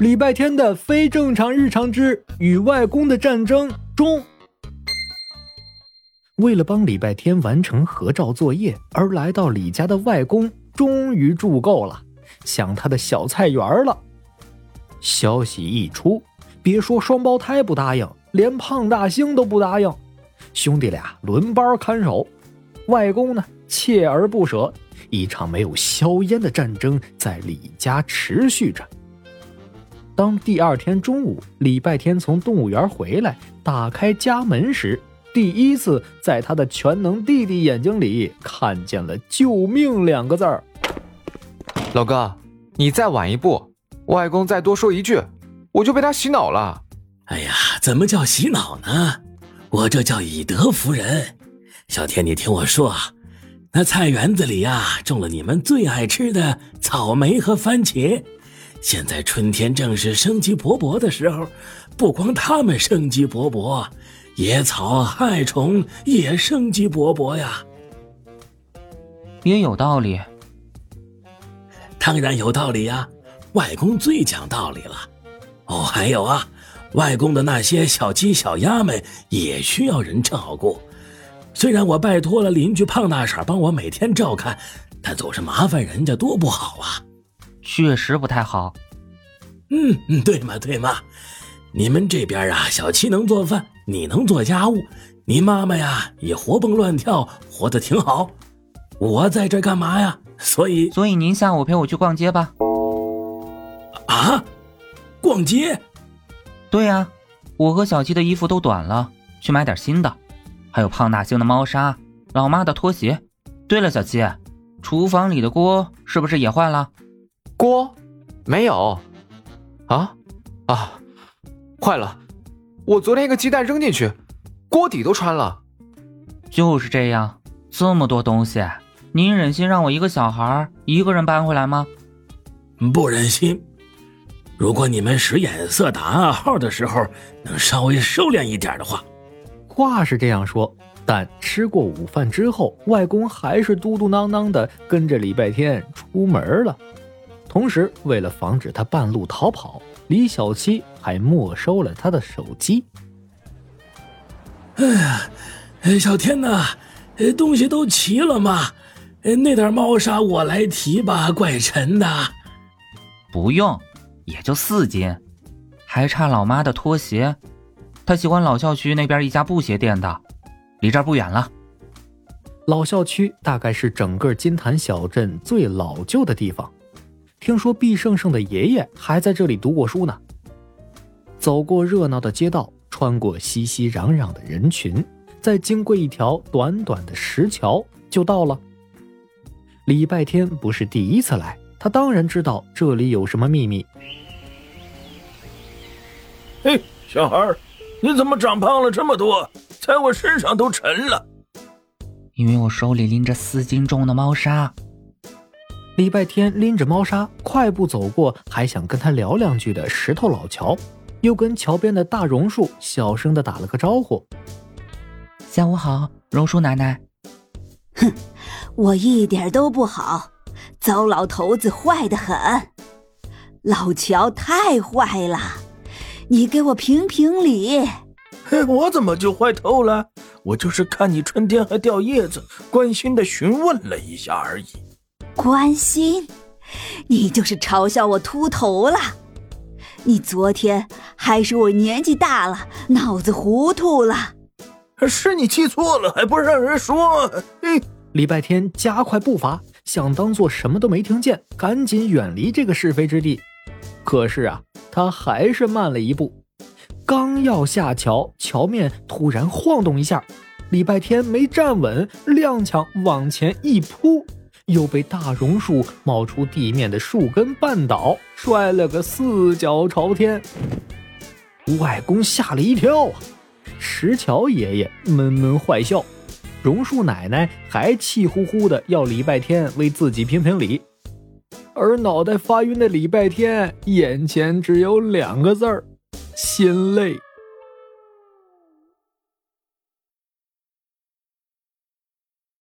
礼拜天的非正常日常之与外公的战争中。为了帮礼拜天完成合照作业而来到李家的外公，终于住够了，想他的小菜园了。消息一出，别说双胞胎不答应，连胖大星都不答应。兄弟俩轮班看守，外公呢锲而不舍。一场没有硝烟的战争在李家持续着。当第二天中午，礼拜天从动物园回来，打开家门时。第一次在他的全能弟弟眼睛里看见了“救命”两个字儿。老哥，你再晚一步，外公再多说一句，我就被他洗脑了。哎呀，怎么叫洗脑呢？我这叫以德服人。小天，你听我说啊，那菜园子里呀种了你们最爱吃的草莓和番茄。现在春天正是生机勃勃的时候，不光它们生机勃勃。野草害虫也生机勃勃呀，也有道理。当然有道理呀，外公最讲道理了。哦，还有啊，外公的那些小鸡小鸭们也需要人照顾。虽然我拜托了邻居胖大婶帮我每天照看，但总是麻烦人家，多不好啊。确实不太好。嗯嗯，对嘛对嘛。你们这边啊，小七能做饭，你能做家务，你妈妈呀也活蹦乱跳，活得挺好。我在这干嘛呀？所以，所以您下午陪我去逛街吧。啊，逛街？对呀，我和小七的衣服都短了，去买点新的。还有胖大星的猫砂，老妈的拖鞋。对了，小七，厨房里的锅是不是也坏了？锅？没有。啊？啊？坏了！我昨天一个鸡蛋扔进去，锅底都穿了。就是这样，这么多东西，您忍心让我一个小孩一个人搬回来吗？不忍心。如果你们使眼色、打暗号的时候能稍微收敛一点的话，话是这样说，但吃过午饭之后，外公还是嘟嘟囔囔的跟着礼拜天出门了。同时，为了防止他半路逃跑。李小七还没收了他的手机。哎呀，小天呐，东西都齐了吗？那点猫砂我来提吧，怪沉的。不用，也就四斤，还差老妈的拖鞋。她喜欢老校区那边一家布鞋店的，离这儿不远了。老校区大概是整个金坛小镇最老旧的地方。听说毕胜胜的爷爷还在这里读过书呢。走过热闹的街道，穿过熙熙攘攘的人群，再经过一条短短的石桥，就到了。礼拜天不是第一次来，他当然知道这里有什么秘密。嘿，小孩，你怎么长胖了这么多？在我身上都沉了。因为我手里拎着四斤重的猫砂。礼拜天拎着猫砂，快步走过还想跟他聊两句的石头老乔，又跟桥边的大榕树小声的打了个招呼：“下午好，榕树奶奶。”“哼，我一点都不好，糟老头子坏的很，老乔太坏了，你给我评评理。”“嘿，我怎么就坏透了？我就是看你春天还掉叶子，关心的询问了一下而已。”关心，你就是嘲笑我秃头了。你昨天还说我年纪大了，脑子糊涂了。是你记错了，还不让人说。嗯，礼拜天加快步伐，想当做什么都没听见，赶紧远离这个是非之地。可是啊，他还是慢了一步。刚要下桥，桥面突然晃动一下，礼拜天没站稳，踉跄往前一扑。又被大榕树冒出地面的树根绊倒，摔了个四脚朝天。外公吓了一跳啊！石桥爷爷闷闷坏笑，榕树奶奶还气呼呼的要礼拜天为自己评评理，而脑袋发晕的礼拜天眼前只有两个字儿：心累。